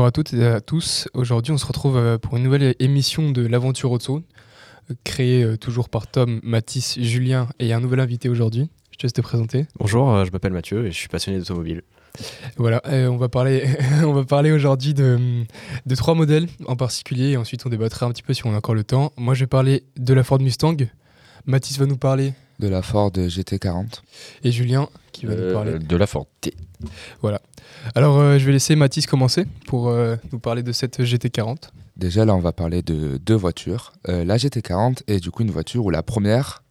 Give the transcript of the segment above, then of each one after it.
Bonjour à toutes et à tous. Aujourd'hui, on se retrouve euh, pour une nouvelle émission de l'Aventure Auto, euh, créée euh, toujours par Tom, Mathis, Julien et un nouvel invité aujourd'hui. Je te laisse te présenter. Bonjour, je m'appelle Mathieu et je suis passionné d'automobile. Voilà, euh, on va parler, on va parler aujourd'hui de, de trois modèles en particulier et ensuite on débattra un petit peu si on a encore le temps. Moi, je vais parler de la Ford Mustang. Mathis va nous parler de la Ford GT40. et Julien qui va nous parler. de la Ford T. Alors, euh, je vais laisser Mathis commencer pour euh, nous parler de cette GT40. Déjà là, on va parler de deux voitures. Euh, la GT40 est du coup une voiture où la première,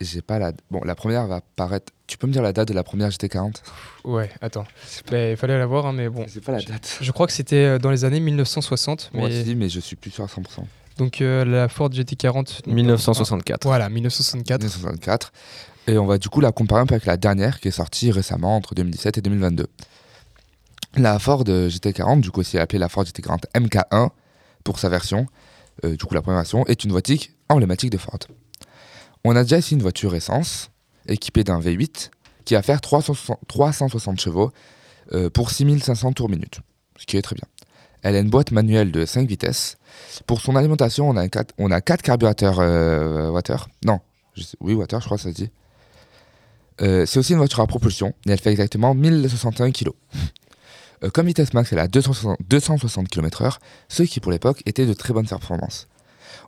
j'ai pas la. Bon, la première va paraître. Tu peux me dire la date de la première GT40 Ouais, attends. Il fallait la voir, hein, mais bon. J'ai pas la date. Je crois que c'était dans les années 1960. Moi mais- aussi, mais je suis plus sûr à 100%. Donc euh, la Ford GT40. 1964. Voilà, 1964. 1964. Et on va du coup la comparer un peu avec la dernière qui est sortie récemment entre 2017 et 2022. La Ford GT40, du coup aussi appelée la Ford GT40 MK1 pour sa version, euh, du coup la première version, est une voiture emblématique de Ford. On a déjà ici une voiture essence équipée d'un V8 qui va faire 360, 360 chevaux euh, pour 6500 tours minute, ce qui est très bien. Elle a une boîte manuelle de 5 vitesses. Pour son alimentation, on a 4, on a quatre carburateurs euh, water. Non, oui, water, je crois que ça se dit. Euh, c'est aussi une voiture à propulsion et elle fait exactement 1061 kg. Euh, comme vitesse max, elle a 260, 260 km/h, ce qui pour l'époque était de très bonnes performances.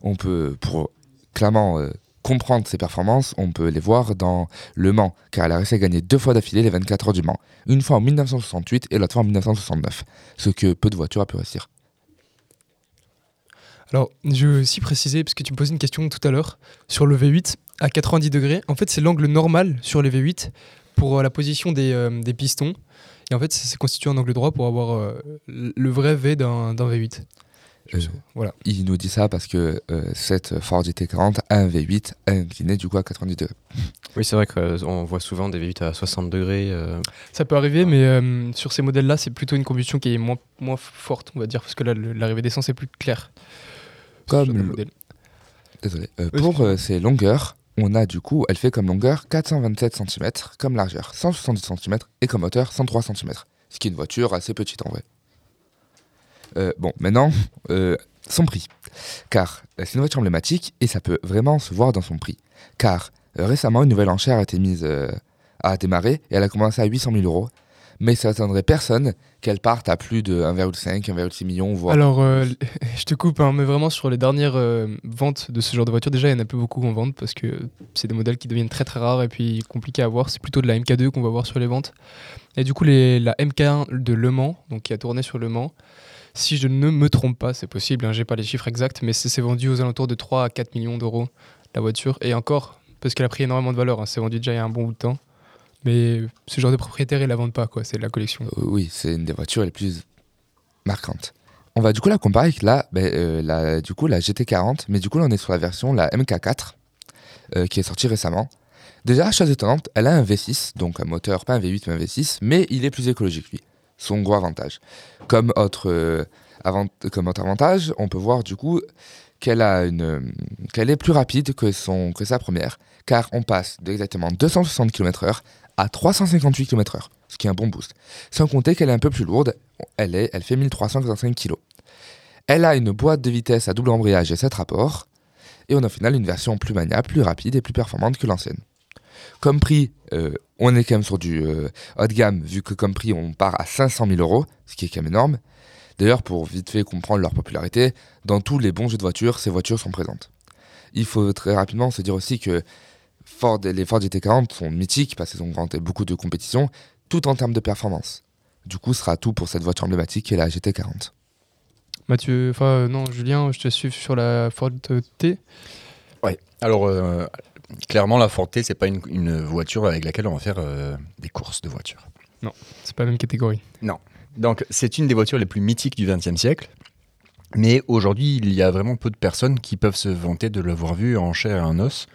On peut, pour clairement euh, comprendre ses performances, on peut les voir dans Le Mans, car elle a réussi à gagner deux fois d'affilée les 24 heures du Mans, une fois en 1968 et l'autre fois en 1969, ce que peu de voitures a pu réussir. Alors, je veux aussi préciser, parce que tu me posais une question tout à l'heure, sur le V8 à 90 degrés. En fait, c'est l'angle normal sur les V8 pour euh, la position des pistons. Et en fait, c'est constitué en angle droit pour avoir euh, le vrai V d'un d'un V8. Je- Euh, Voilà. Il nous dit ça parce que euh, cette Ford GT40 a un V8 incliné du coup à 90 degrés. Oui, c'est vrai qu'on voit souvent des V8 à 60 degrés. euh, Ça peut arriver, mais euh, sur ces modèles-là, c'est plutôt une combustion qui est moins, moins forte, on va dire, parce que là, l'arrivée d'essence est plus claire. Comme le-. Désolé. Euh, pour euh, ses longueurs, on a du coup, elle fait comme longueur 427 cm, comme largeur 170 cm et comme hauteur 103 cm. Ce qui est une voiture assez petite en vrai. Euh, bon, maintenant, euh, son prix. Car euh, c'est une voiture emblématique et ça peut vraiment se voir dans son prix. Car récemment, une nouvelle enchère a été mise à démarrer et elle a commencé à 800 000 euros. Mais ça n'attendrait personne qu'elle parte à plus de 1,5, 1,6 million, voire Alors, euh, je te coupe, hein, mais vraiment sur les dernières euh, ventes de ce genre de voiture, déjà il y en a peu beaucoup en vente parce que c'est des modèles qui deviennent très très rares et puis compliqués à voir. C'est plutôt de la MK2 qu'on va voir sur les ventes. Et du coup, les, la MK1 de Le Mans, donc qui a tourné sur Le Mans, si je ne me trompe pas, c'est possible, hein, j'ai pas les chiffres exacts, mais c'est c'est vendu aux alentours de 3 à 4 millions d'euros la voiture. Et encore, parce qu'elle a pris énormément de valeur, hein, c'est vendu déjà il y a un bon bout de temps. Mais ce genre de propriétaires, ils la vendent pas, quoi. C'est de la collection. Euh, oui, c'est une des voitures les plus marquantes. On va du coup la comparer avec la, ben, euh, la, du coup, la GT40, mais du coup là on est sur la version, la MK4, euh, qui est sortie récemment. Déjà, chose étonnante, elle a un V6, donc un moteur, pas un V8 mais un V6, mais il est plus écologique lui. Son gros avantage. Comme autre, avant- comme autre avantage, on peut voir du coup qu'elle qu'elle est plus rapide que, son, que sa première, car on passe d'exactement 260 km/h à 358 km/h, ce qui est un bon boost. Sans compter qu'elle est un peu plus lourde, elle, est, elle fait 1385 kg. Elle a une boîte de vitesse à double embrayage et 7 rapports, et on a au final une version plus maniable, plus rapide et plus performante que l'ancienne. Comme prix, euh, on est quand même sur du euh, haut de gamme, vu que comme prix on part à 500 000 euros, ce qui est quand même énorme. D'ailleurs, pour vite fait comprendre leur popularité, dans tous les bons jeux de voitures, ces voitures sont présentes. Il faut très rapidement se dire aussi que Ford, les Ford GT40 sont mythiques parce qu'ils ont remporté beaucoup de compétitions, tout en termes de performance. Du coup, ce sera tout pour cette voiture emblématique qui est la GT40. Mathieu, enfin euh, non, Julien, je te suis sur la Ford T. Alors, euh, clairement, la Ford T, c'est pas une, une voiture avec laquelle on va faire euh, des courses de voitures. C'est pas la même catégorie. Donc, c'est une des voitures les plus mythiques du XXe siècle. Mais aujourd'hui, il y a vraiment peu de personnes qui peuvent se vanter de l'avoir vue en chair et en os,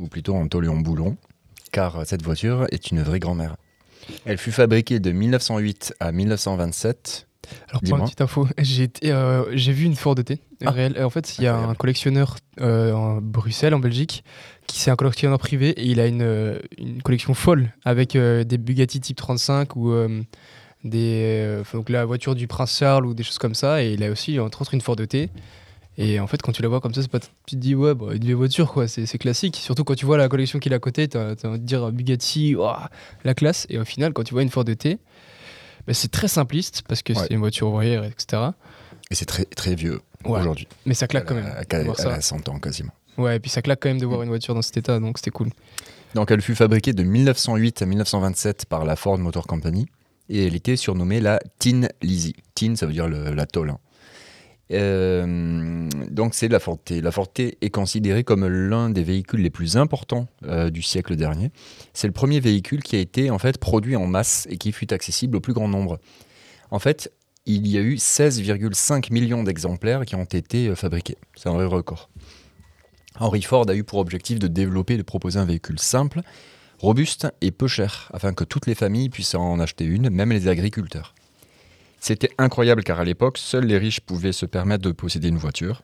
ou plutôt en tôle et en boulon, car cette voiture est une vraie grand-mère. Elle fut fabriquée de 1908 à 1927. Alors pour une petite info, j'ai euh, j'ai vu une Ford T Ah. réelle. Et En fait, il y a un collectionneur euh, en Bruxelles, en Belgique, qui c'est un collectionneur privé et il a une, euh, une collection folle avec euh, des Bugatti Type 35 ou euh, des, euh, donc la voiture du Prince Charles ou des choses comme ça. Et il a aussi, entre autres, une Ford T. Et en fait, quand tu la vois comme ça, c'est pas, tu te dis, ouais, bah, une vieille voiture, quoi, c'est classique. Surtout quand tu vois la collection qu'il a à côté, t'as as envie de dire Bugatti, la classe. Et au final, quand tu vois une Ford T, bah, c'est très simpliste parce que Ouais. c'est une voiture ouvrière, etc. Et c'est très, très vieux Ouais. aujourd'hui. Mais ça claque quand même. ça. elle a 100 ans quasiment. Ouais, et puis ça claque quand même de voir une voiture dans cet état, donc c'était cool. Donc elle fut fabriquée de 1908 à 1927 par la Ford Motor Company et elle était surnommée la Tin Lizzie. Tin, ça veut dire le- la tôle. hein. Euh, donc c'est la Ford T. La Ford T est considérée comme l'un des véhicules les plus importants euh, du siècle dernier. C'est le premier véhicule qui a été en fait produit en masse et qui fut accessible au plus grand nombre. En fait, il y a eu 16,5 millions d'exemplaires qui ont été euh, fabriqués. C'est un vrai record. Henry Ford a eu pour objectif de développer et de proposer un véhicule simple, robuste et peu cher, afin que toutes les familles puissent en acheter une, même les agriculteurs. C'était incroyable car à l'époque, seuls les riches pouvaient se permettre de posséder une voiture.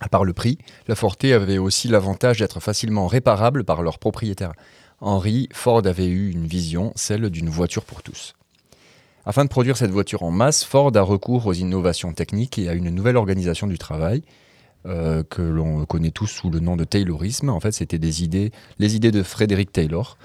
À part le prix, la Ford T avait aussi l'avantage d'être facilement réparable par leurs propriétaires. Henry Ford avait eu une vision, celle d'une voiture pour tous. Afin de produire cette voiture en masse, Ford a recours aux innovations techniques et à une nouvelle organisation du travail euh, que l'on connaît tous sous le nom de Taylorisme. En fait, c'était des idées, les idées de Frédéric Taylor.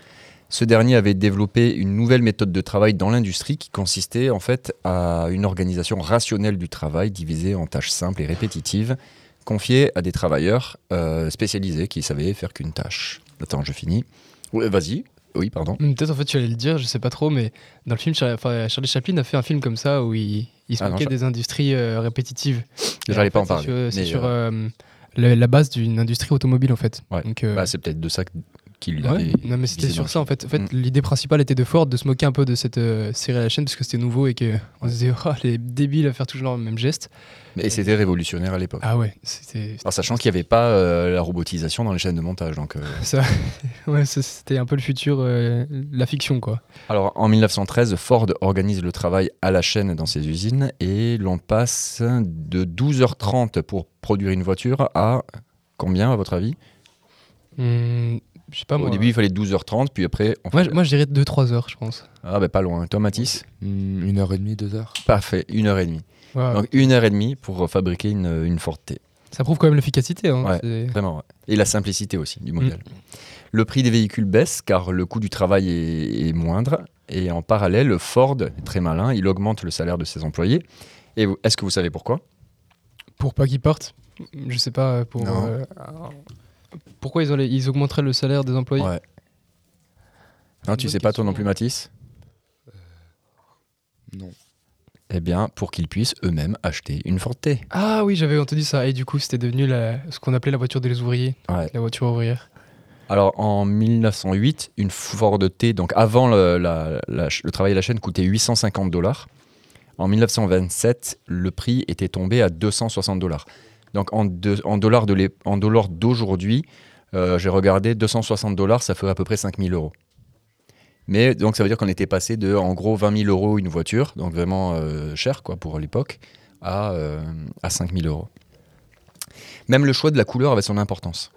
Ce dernier avait développé une nouvelle méthode de travail dans l'industrie qui consistait en fait à une organisation rationnelle du travail divisée en tâches simples et répétitives, confiées à des travailleurs euh, spécialisés qui savaient faire qu'une tâche. Attends, je finis. Ouais, Vas-y. Oui, pardon. Hum, Peut-être en fait tu allais le dire, je sais pas trop, mais dans le film, Charlie, enfin, Charlie Chaplin a fait un film comme ça où il, il se Ah non, moquait je- des industries euh, répétitives. J'allais pas en parler. C'est sur, euh, euh, la, la base d'une industrie automobile en fait. Ouais. Donc, bah, c'est peut-être de ça qu'il ouais, avait. non mais c'était sur ça en fait. En fait, Mm. l'idée principale était de Ford de se moquer un peu de cette euh, série à la chaîne parce que c'était nouveau et que on se disait oh les débiles à faire toujours le même geste. Et c'était révolutionnaire à l'époque. Ah ouais, c'était Alors, sachant qu'il n'y avait pas euh, la robotisation dans les chaînes de montage. Donc, euh, ça. ouais, ça, c'était un peu le futur, euh, la fiction quoi. Alors en 1913, Ford organise le travail à la chaîne dans ses usines et l'on passe de 12h30 pour produire une voiture à combien à votre avis? Hum, je sais pas moi. Au début il fallait 12h30 puis après on moi, fait- je- moi je dirais 2-3 heures je pense. ah ben pas loin. Toi Mathis? Hmm, Une heure et demie, deux heures. Parfait, une heure et demie. Ouais, Donc une heure et demie pour fabriquer une, une Ford T. Ça prouve quand même l'efficacité. Hein, Ouais. Vraiment, ouais. Et la simplicité aussi du modèle. Le prix des véhicules baisse car le coût du travail est, est moindre. Et en parallèle, Ford, très malin, il augmente le salaire de ses employés. Et vous- est-ce que vous savez pourquoi? Pour pas qu'ils partent? Je sais pas. Pour, Non. euh, pourquoi ils, ont les- ils augmenteraient le salaire des employés Ouais. Non, tu sais pas toi non plus, Mathis? Non. Eh bien, pour qu'ils puissent eux-mêmes acheter une Ford T. Ah oui, j'avais entendu ça. Et du coup, c'était devenu la- ce qu'on appelait la voiture des ouvriers. Ouais. La voiture ouvrière. Alors, en 1908, une Ford T, donc avant le, la- la- le travail à la chaîne, coûtait 850 dollars. En 1927, le prix était tombé à 260 dollars. Donc, en, dollars d'aujourd'hui, euh, j'ai regardé 260 dollars, ça ferait à peu près 5000 euros. Mais donc, ça veut dire qu'on était passé de, en gros, 20 000 euros une voiture, donc vraiment euh, cher pour l'époque, à, euh, à 5000 euros. Même le choix de la couleur avait son importance.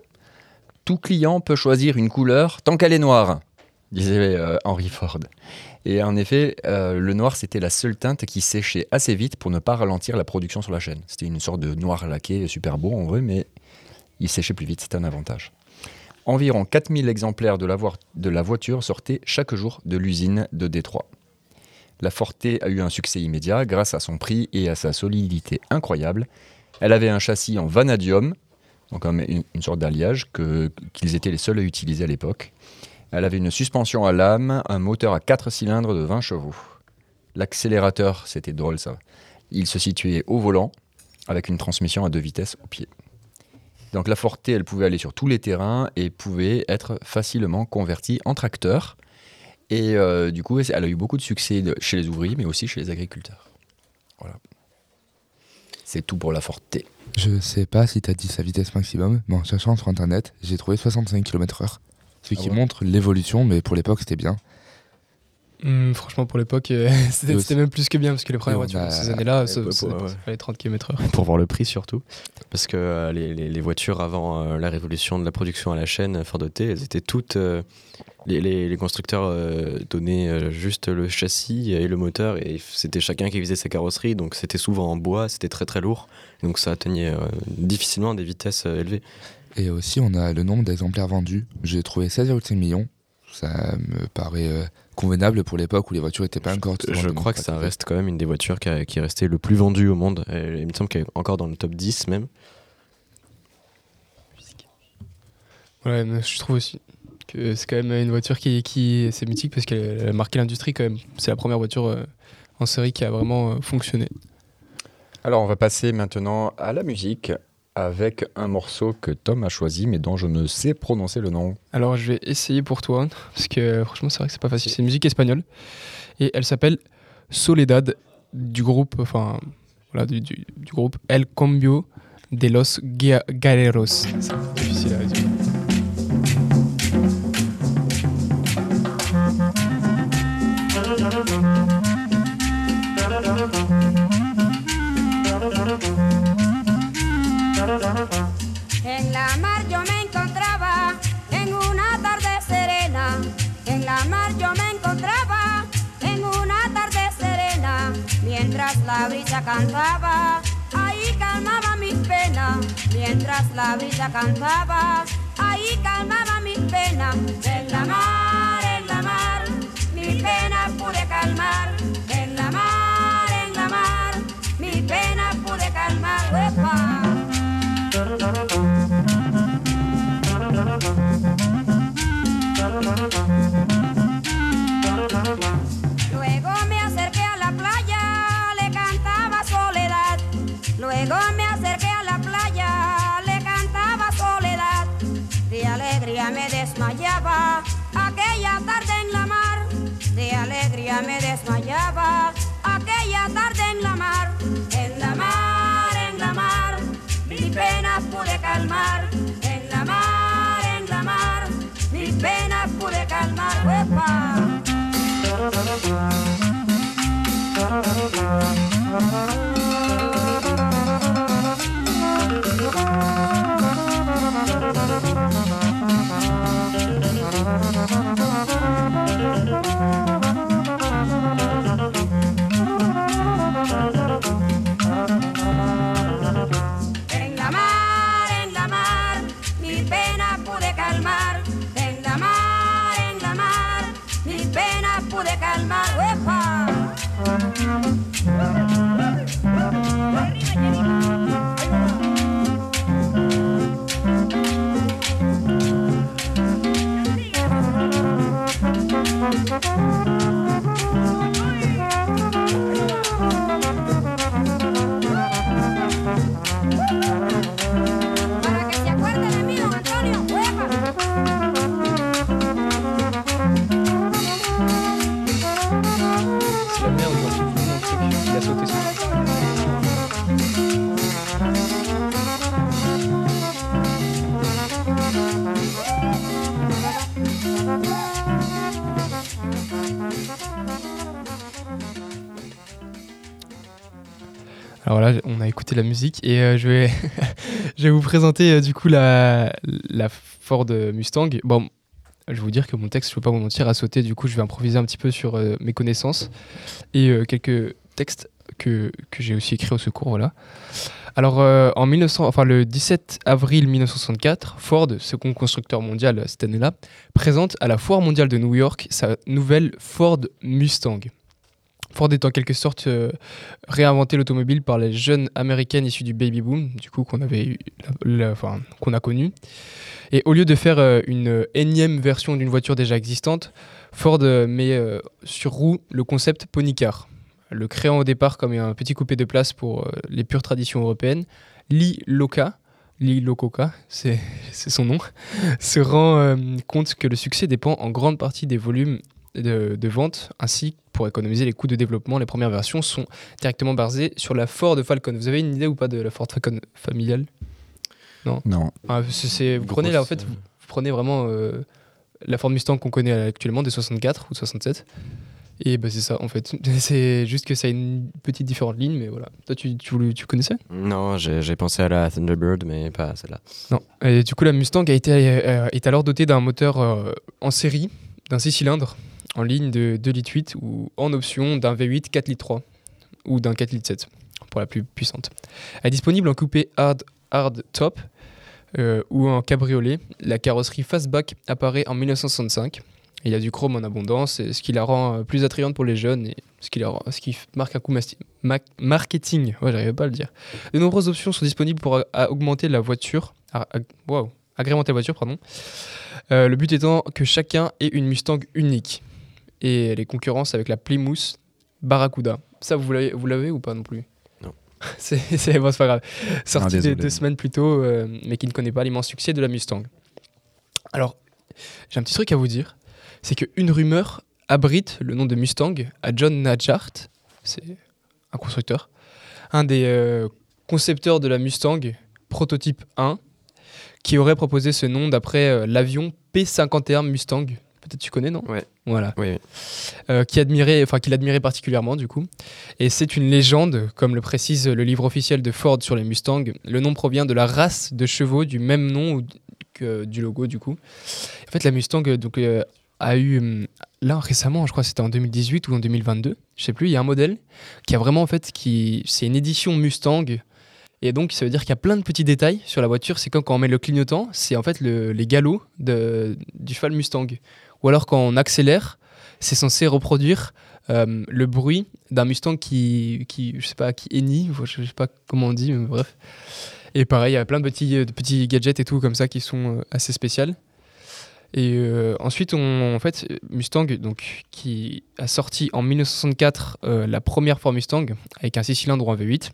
Tout client peut choisir une couleur tant qu'elle est noire, disait euh, Henry Ford. Et en effet, euh, le noir, c'était la seule teinte qui séchait assez vite pour ne pas ralentir la production sur la chaîne. C'était une sorte de noir laqué, super beau en vrai, mais il séchait plus vite, c'était un avantage. Environ 4000 exemplaires de la, voiture sortaient chaque jour de l'usine de Détroit. La Forte a eu un succès immédiat grâce à son prix et à sa solidité incroyable. Elle avait un châssis en vanadium, donc un- une, une sorte d'alliage qu'ils étaient les seuls à utiliser à l'époque. Elle avait une suspension à lame, un moteur à 4 cylindres de 20 chevaux. L'accélérateur, c'était drôle ça. Il se situait au volant, avec une transmission à deux vitesses au pied. Donc la Forte, elle pouvait aller sur tous les terrains et pouvait être facilement convertie en tracteur. Et euh, du coup, elle a eu beaucoup de succès chez les ouvriers, mais aussi chez les agriculteurs. Voilà. C'est tout pour la Forte. Je sais pas si t'as dit sa vitesse maximum, mais en cherchant sur internet, j'ai trouvé 65 km/h. Ce qui Ah ouais montre l'évolution, mais pour l'époque c'était bien. Hum, franchement, pour l'époque, euh, c'était même plus que bien parce que les premières voitures de ces années-là, fallait 30 km/h. pour voir le prix surtout. Parce que euh, les, les- les voitures avant euh, la révolution de la production à la chaîne, Ford T, elles étaient toutes. euh, les, les- les constructeurs euh, donnaient euh, juste le châssis et le moteur, et c'était chacun qui faisait sa carrosserie, donc c'était souvent en bois, c'était très très lourd, donc ça atteignait euh, difficilement des vitesses euh, élevées. Et aussi, on a le nombre d'exemplaires vendus. J'ai trouvé 16,5 millions. Ça me paraît euh, convenable pour l'époque où les voitures n'étaient pas encore. Je crois que ça reste quand même une des voitures qui, a- qui est restée le plus vendue au monde. Et il me semble qu'elle est encore dans le top 10 même. Ouais, mais je trouve aussi que c'est quand même une voiture qui, qui c'est mythique parce qu'elle a marqué l'industrie quand même. C'est la première voiture euh, en série qui a vraiment euh, fonctionné. Alors, on va passer maintenant à la musique avec un morceau que Tom a choisi, mais dont je ne sais prononcer le nom. Alors je vais essayer pour toi parce que franchement c'est vrai que c'est pas facile. C'est une musique espagnole et elle s'appelle Soledad du groupe, enfin voilà du, groupe El Cambio de los Guerreros. Difficile à résumer. En la mar yo me encontraba en una tarde serena. En la mar yo me encontraba en una tarde serena. Mientras la brisa cantaba, ahí calmaba mis penas. Mientras la brisa cantaba, ahí calmaba mis penas. En la mar, en la mar, mis penas pude calmar. par On a écouté la musique et euh, je, vais je vais vous présenter euh, du coup la, Ford Mustang. Bon, je vais vous dire que mon texte, je ne peux pas vous mentir, a sauté. Du coup, je vais improviser un petit peu sur euh, mes connaissances et euh, quelques textes que, que j'ai aussi écrits au secours. Voilà. Alors, euh, en 1900, enfin, le 17 avril 1964, Ford, second constructeur mondial cette année-là, présente à la Foire mondiale de New York sa nouvelle Ford Mustang. Ford est en quelque sorte euh, réinventé l'automobile par les jeunes américaines issues du baby boom, du coup qu'on avait qu'on a connu. Et au lieu de faire euh, une énième version d'une voiture déjà existante, Ford euh, met sur roue le concept Pony Car, le créant au départ comme un petit coupé de place pour les pures traditions européennes. Lee Loca, Lee Lococa, c'est son nom, se rend compte que le succès dépend en grande partie des volumes de, de vente, ainsi pour économiser les coûts de développement, les premières versions sont directement basées sur la Ford Falcon. Vous avez une idée ou pas de la Ford Falcon familiale? Non? ah, c'est- c'est- Vous prenez là, en fait, vous, vous prenez vraiment euh, la Ford Mustang qu'on connaît actuellement des 64 ou 67. Et bah, c'est ça, en fait. C'est juste que ça a une petite différente ligne, mais voilà. Toi, tu, tu, tu connaissais? Non, j'ai j'ai pensé à la Thunderbird, mais pas à celle-là. Non. Et du coup, la Mustang a été, euh, est alors dotée d'un moteur euh, en série, d'un 6 cylindres, en ligne de 2 litres 8, ou en option d'un V8 4 litres 3, ou d'un 4 litres 7, pour la plus puissante. Elle est disponible en coupé hard, hard top euh, ou en cabriolet. La carrosserie fastback apparaît en 1965. Il y a du chrome en abondance, ce qui la rend euh, plus attrayante pour les jeunes et ce qui, marque un coup marketing. Ouais, j'arrivais pas à le dire. De nombreuses options sont disponibles pour augmenter la voiture. wow, agrémenter la voiture, pardon. Euh, le but étant que chacun ait une Mustang unique. Et les concurrences avec la Plymouth Barracuda. Ça, vous l'avez, vous l'avez ou pas non plus? Non. c'est, c'est, bon, c'est pas grave. Sorti désolé. deux, deux semaines plus tôt, euh, mais qui ne connaît pas l'immense succès de la Mustang. Alors, j'ai un petit truc à vous dire. C'est qu'une rumeur abrite le nom de Mustang à John Nadjart. C'est un constructeur. Un des euh, concepteurs de la Mustang, prototype 1, qui aurait proposé ce nom d'après euh, l'avion P-51 Mustang. Peut-être tu connais, non Ouais. Voilà. Oui, oui. Euh, qui admirait, enfin qu'il admirait particulièrement du coup. Et c'est une légende, comme le précise le livre officiel de Ford sur les Mustangs. Le nom provient de la race de chevaux du même nom que du logo du coup. En fait, la Mustang euh, donc euh, a eu hum, là récemment, je crois que c'était en 2018 ou en 2022, je sais plus. Il y a un modèle qui a vraiment en fait qui c'est une édition Mustang. Et donc, ça veut dire qu'il y a plein de petits détails sur la voiture. C'est comme quand on met le clignotant, c'est en fait le- les galops de, du cheval Mustang. Ou alors quand on accélère, c'est censé reproduire euh, le bruit d'un Mustang qui, qui, je sais pas, qui hennit, je sais pas comment on dit, mais bref. Et pareil, il y a plein de petits, de petits gadgets et tout comme ça qui sont euh, assez spéciaux. Et euh, ensuite, en fait, Mustang, donc, qui a sorti en 1964 euh, la première fois Mustang avec un 6 cylindres un V8.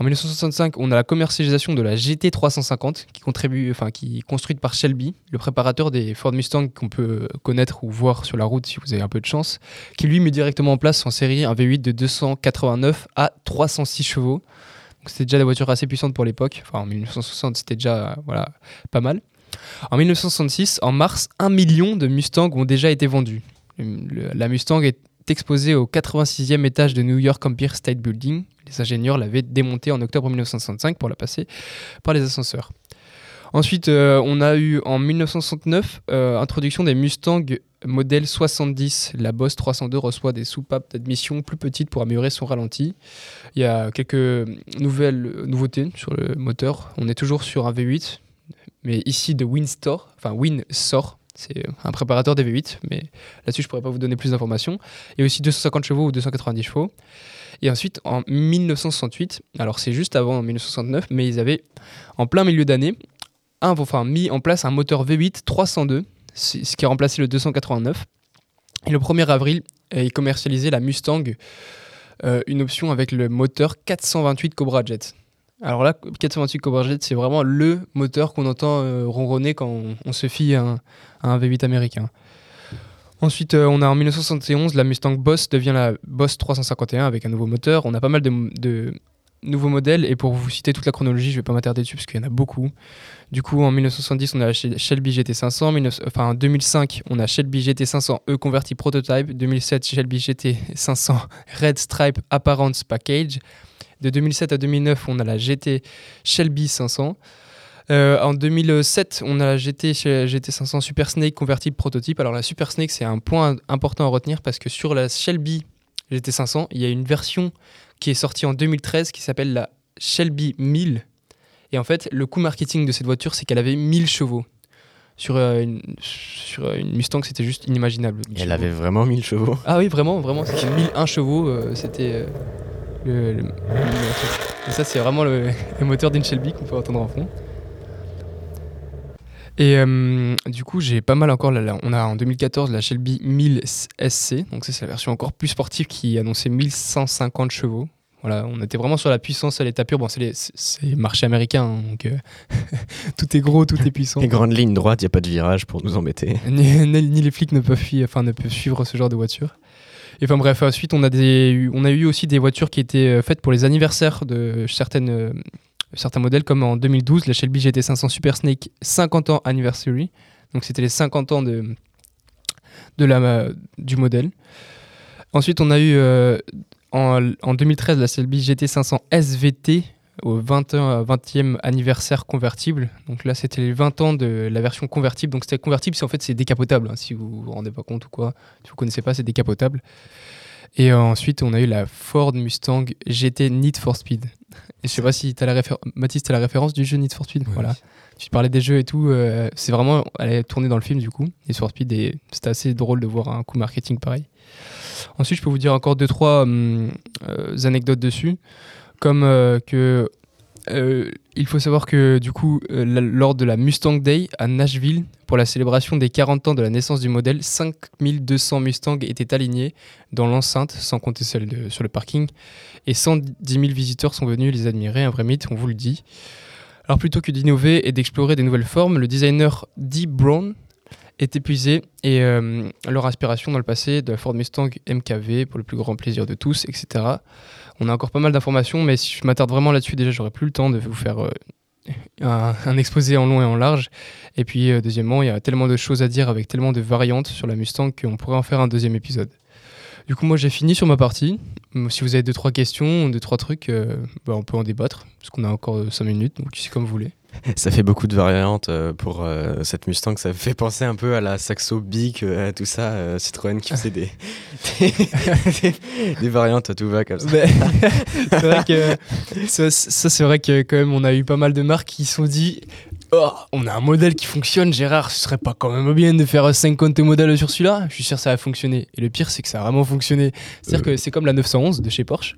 En 1965, on a la commercialisation de la GT350 qui, contribue, enfin, qui est construite par Shelby, le préparateur des Ford Mustang qu'on peut connaître ou voir sur la route si vous avez un peu de chance, qui lui met directement en place en série un V8 de 289 à 306 chevaux. C'était déjà des voitures assez puissantes pour l'époque. Enfin, en 1960, c'était déjà voilà, pas mal. En 1966, en mars, un million de Mustangs ont déjà été vendus. La Mustang est exposée au 86e étage de New York Empire State Building. Les ingénieurs l'avaient démontée en octobre 1965 pour la passer par les ascenseurs. Ensuite, euh, on a eu en 1969 euh, introduction des Mustang modèle 70. La Boss 302 reçoit des soupapes d'admission plus petites pour améliorer son ralenti. Il y a quelques nouvelles nouveautés sur le moteur. On est toujours sur un V8, mais ici de Winstore, enfin Winsor. C'est un préparateur des V8, mais là-dessus je pourrais pas vous donner plus d'informations. A aussi 250 chevaux ou 290 chevaux. Et ensuite, en 1968, alors c'est juste avant 1969, mais ils avaient en plein milieu d'année mis en place un moteur V8 302, c'est- ce qui a remplacé le 289. Et le 1er avril, euh, ils commercialisaient la Mustang, euh, une option avec le moteur 428 Cobra Jet. Alors là, 428 Cobra Jet, c'est vraiment le moteur qu'on entend euh, ronronner quand on, se fie à un, à un V8 américain. Ensuite, euh, on a en 1971, la Mustang Boss devient la Boss 351 avec un nouveau moteur. On a pas mal de, nouveaux modèles et pour vous citer toute la chronologie, je vais pas m'attarder dessus parce qu'il y en a beaucoup. Du coup, en 1970, on a la Shel- Shelby GT500. 19 enfin, en 2005, on a Shelby GT500E converti prototype. 2007, Shelby GT500 Red Stripe Apparence Package. De 2007 à 2009, on a la GT Shelby 500. Euh, en 2007, on a la GT, chez- GT500 Super Snake convertible prototype. Alors la Super Snake, c'est un point important à retenir parce que sur la Shelby GT500, il y a une version qui est sortie en 2013 qui s'appelle la Shelby 1000. Et en fait, le coût marketing de cette voiture, c'est qu'elle avait 1000 chevaux. Sur, euh, une, sur euh, une Mustang, c'était juste inimaginable. Et elle avait vraiment 1000 chevaux. Ah oui, vraiment, vraiment, c'était 1001 chevaux. euh, c'était le, le-. Et ça, c'est vraiment le, le moteur d'une Shelby qu'on peut entendre en fond. Et euh, du coup, j'ai pas mal encore. Là, là, on a en 2014 la Shelby 1000 SC. Donc, ça, c'est la version encore plus sportive qui annonçait 1150 chevaux. Voilà, on était vraiment sur la puissance à l'état pur. Bon, c'est les- c'est c'est le marché américain, hein, donc euh, tout est gros, tout est puissant. Les grandes lignes droites, il n'y a pas de virage pour nous embêter. ni, les flics ne peuvent, fuir- enfin, ne peuvent suivre ce genre de voiture. Et enfin bref, ensuite on a, eu aussi des voitures qui étaient euh, faites pour les anniversaires de euh, certains modèles, comme en 2012, la Shelby GT500 Super Snake 50 ans anniversary. Donc c'était les 50 ans de, du modèle. Ensuite, on a eu euh, en 2013 la Shelby GT500 SVT au 20, e 20e anniversaire convertible. Donc là, c'était les 20 ans de la version convertible. Donc c'était convertible, c'est en fait c'est décapotable. hein, si vous vous rendez pas compte ou quoi, si vous connaissez pas, c'est décapotable. Et euh, ensuite, on a eu la Ford Mustang GT Need for Speed. Et je sais pas si tu as la référence. Mathis, t'as la référence du jeu Need for Speed? Oui. Voilà. Tu parlais des jeux et tout. euh, c'est vraiment. Elle est tournée dans le film du coup. Need for Speed. Et c'était assez drôle de voir un coup marketing pareil. Ensuite, je peux vous dire encore deux, trois hum, euh, anecdotes dessus. Comme euh, que. euh, il faut savoir que du coup, euh, lors de la Mustang Day à Nashville, pour la célébration des 40 ans de la naissance du modèle, 5200 Mustangs étaient alignés dans l'enceinte, sans compter celle sur le parking, et 110 000 visiteurs sont venus les admirer, un vrai mythe, on vous le dit. Alors plutôt que d'innover et d'explorer des nouvelles formes, le designer Dee Brown est épuisé et euh, leur inspiration dans le passé de la Ford Mustang MKV pour le plus grand plaisir de tous, etc. On a encore pas mal d'informations, mais si je m'attarde vraiment là-dessus, déjà j'aurais plus le temps de vous faire euh, un, exposé en long et en large. Et puis euh, deuxièmement, il y a tellement de choses à dire avec tellement de variantes sur la Mustang qu'on pourrait en faire un deuxième épisode. Du coup, moi j'ai fini sur ma partie. Hum, Si vous avez deux trois questions, deux trois trucs, bah, on peut en débattre parce qu'on a encore 5 minutes, donc c'est comme vous voulez. Ça fait beaucoup de variantes euh, pour euh, cette Mustang. Ça fait penser un peu à la Saxo Bic, euh, tout ça. euh, Citroën qui faisait des, des, des variantes à tout va comme ça. C'est vrai que ça, ça, c'est vrai que quand même on a eu pas mal de marques qui se sont dit oh, on a un modèle qui fonctionne Gérard ce serait pas quand même bien de faire 50 modèles sur celui-là? Je suis sûr que ça va fonctionner et le pire c'est que ça a vraiment fonctionné c'est à dire que c'est comme la 911 de chez Porsche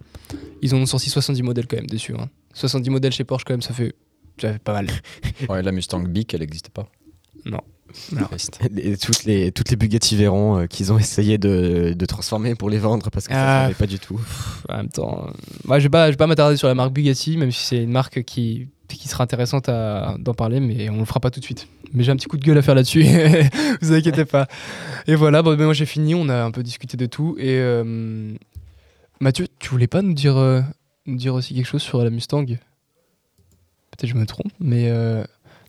ils ont sorti 70 modèles quand même dessus hein. 70 modèles chez Porsche quand même ça fait ça fait pas mal. Ouais, la Mustang Bic, elle n'existe pas. Les- toutes, les, toutes les Bugatti Veyron euh, qu'ils ont essayé de, de transformer pour les vendre parce que ça Ah. ne servait pas du tout. en même temps euh, moi je vais pas je vais pas m'attarder sur la marque Bugatti même si c'est une marque qui qui sera intéressante à- d'en parler mais on le fera pas tout de suite. Mais j'ai un petit coup de gueule à faire là-dessus. Vous inquiétez pas. Et voilà bon, ben, moi j'ai fini on a un peu discuté de tout. Et euh, Mathieu tu voulais pas nous dire euh, nous dire aussi quelque chose sur la Mustang? Peut-être je me trompe mais euh,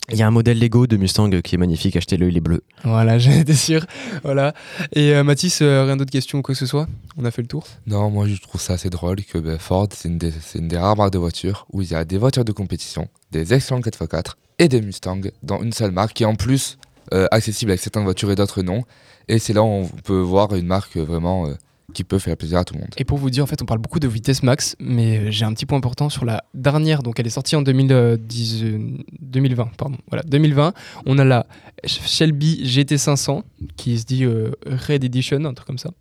Il y a un modèle Lego de Mustang qui est magnifique, achetez-le, il est bleu. voilà j'en étais sûr. Voilà. Et euh, Mathis euh, rien d'autre question ou quoi que ce soit? On a fait le tour? Non, moi je trouve ça assez drôle que ben, Ford, c'est une, des- c'est une des rares marques de voitures où il y a des voitures de compétition, des excellents 4x4 et des Mustangs dans une seule marque qui est en plus euh, accessible avec certaines voitures et d'autres non. Et c'est là où on peut voir une marque vraiment euh, qui peut faire plaisir à tout le monde. Et pour vous dire, en fait, on parle beaucoup de vitesse max, mais euh, j'ai un petit point important sur la dernière. Donc, elle est sortie en 2010, euh, 2020. Pardon. Voilà, 2020. On a la Shelby GT500 qui se dit euh, Red Edition, un truc comme ça.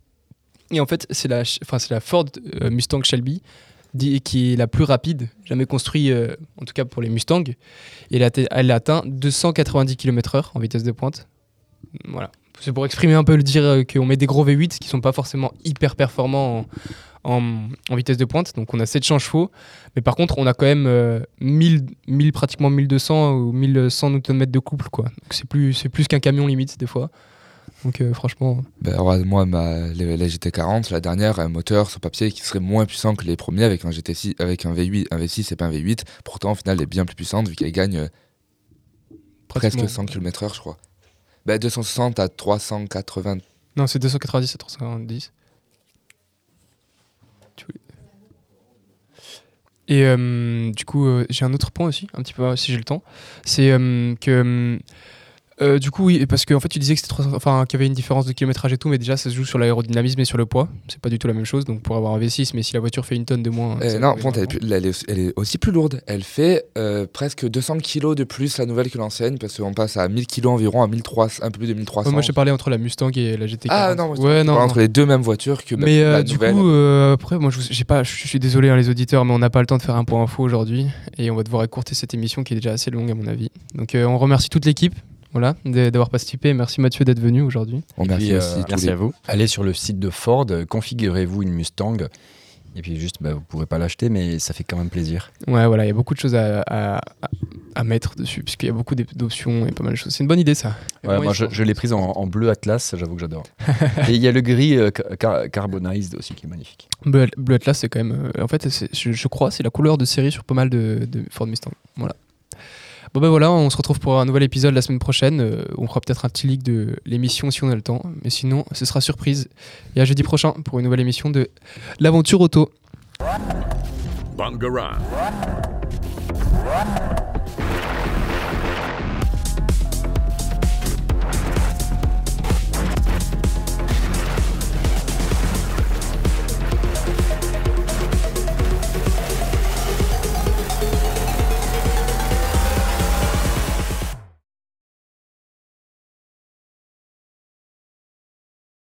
Et en fait, c'est la, enfin, la Ford euh, Mustang Shelby qui est la plus rapide jamais construite, euh, en tout cas pour les Mustangs. Et elle, a, elle a atteint 290 km/h en vitesse de pointe. Voilà. C'est pour exprimer un peu le dire euh, qu'on met des gros V8 qui sont pas forcément hyper performants en, en- en vitesse de pointe. Donc on a 700 chevaux. Mais par contre, on a quand même euh, 1000, 1000, pratiquement 1200 ou 1100 Nm de couple. Quoi. Donc c'est plus, c'est plus qu'un camion limite des fois. Donc euh, franchement, Ben, moi, ma, la, la GT40, la dernière, a un moteur sur papier qui serait moins puissant que les premiers avec un GT6, avec un V8, un V6 et pas un V8. Pourtant, au final, elle est bien plus puissante vu qu'elle gagne euh, presque pratiquement- 100 km/h, je crois. Ben, 260 à 380. Non, c'est 290 et 390. Tu voulais- Et euh, du coup, euh, j'ai un autre point aussi, un petit peu euh, si j'ai le temps. C'est euh, que. Euh, du coup, oui, parce qu'en fait, tu disais que c'était 300 enfin, qu'il y avait une différence de kilométrage et tout, mais déjà, ça se joue sur l'aérodynamisme et sur le poids. C'est pas du tout la même chose. Donc, pour avoir un V6, mais si la voiture fait une tonne de moins. Euh, non, contre, elle, elle est, elle est aussi plus lourde. Elle fait euh, presque 200 kg de plus la nouvelle que l'ancienne parce qu'on passe à 1000 kg environ, à 1300, un peu plus de 1300. Ouais, moi, te parlais entre la Mustang et la GT40. Ah non, je te ouais, non, non. entre les deux mêmes voitures que Mais la du nouvelle. coup, après, moi, je, j'ai pas, je suis désolé hein, les auditeurs, mais on n'a pas le temps de faire un point info aujourd'hui et on va devoir écourter cette émission qui est déjà assez longue à mon avis. Donc, on remercie toute l'équipe, voilà, de- d'avoir participé. Merci Mathieu d'être venu aujourd'hui. Puis, euh, aussi Merci les- à vous. Allez sur le site de Ford, euh, configurez-vous une Mustang. Et puis juste, bah, vous pourrez pas l'acheter, mais ça fait quand même plaisir. Ouais, voilà, il y a beaucoup de choses à, à- à- à mettre dessus puisqu'il y a beaucoup d'op- d'options et pas mal de choses. C'est une bonne idée ça. Ouais, Moi, je, l'ai prise en, en bleu Atlas, j'avoue que j'adore. Et il y a le gris euh, ca- ca- carbonized aussi qui est magnifique. Bleu, Bleu Atlas, c'est quand même. euh, en fait, je crois, c'est la couleur de série sur pas mal de, de Ford Mustang. Voilà. Bon ben voilà, on se retrouve pour un nouvel épisode la semaine prochaine. Euh, on fera peut-être un petit leak de l'émission si on a le temps. Mais sinon, ce sera surprise. Et à jeudi prochain pour une nouvelle émission de l'aventure auto.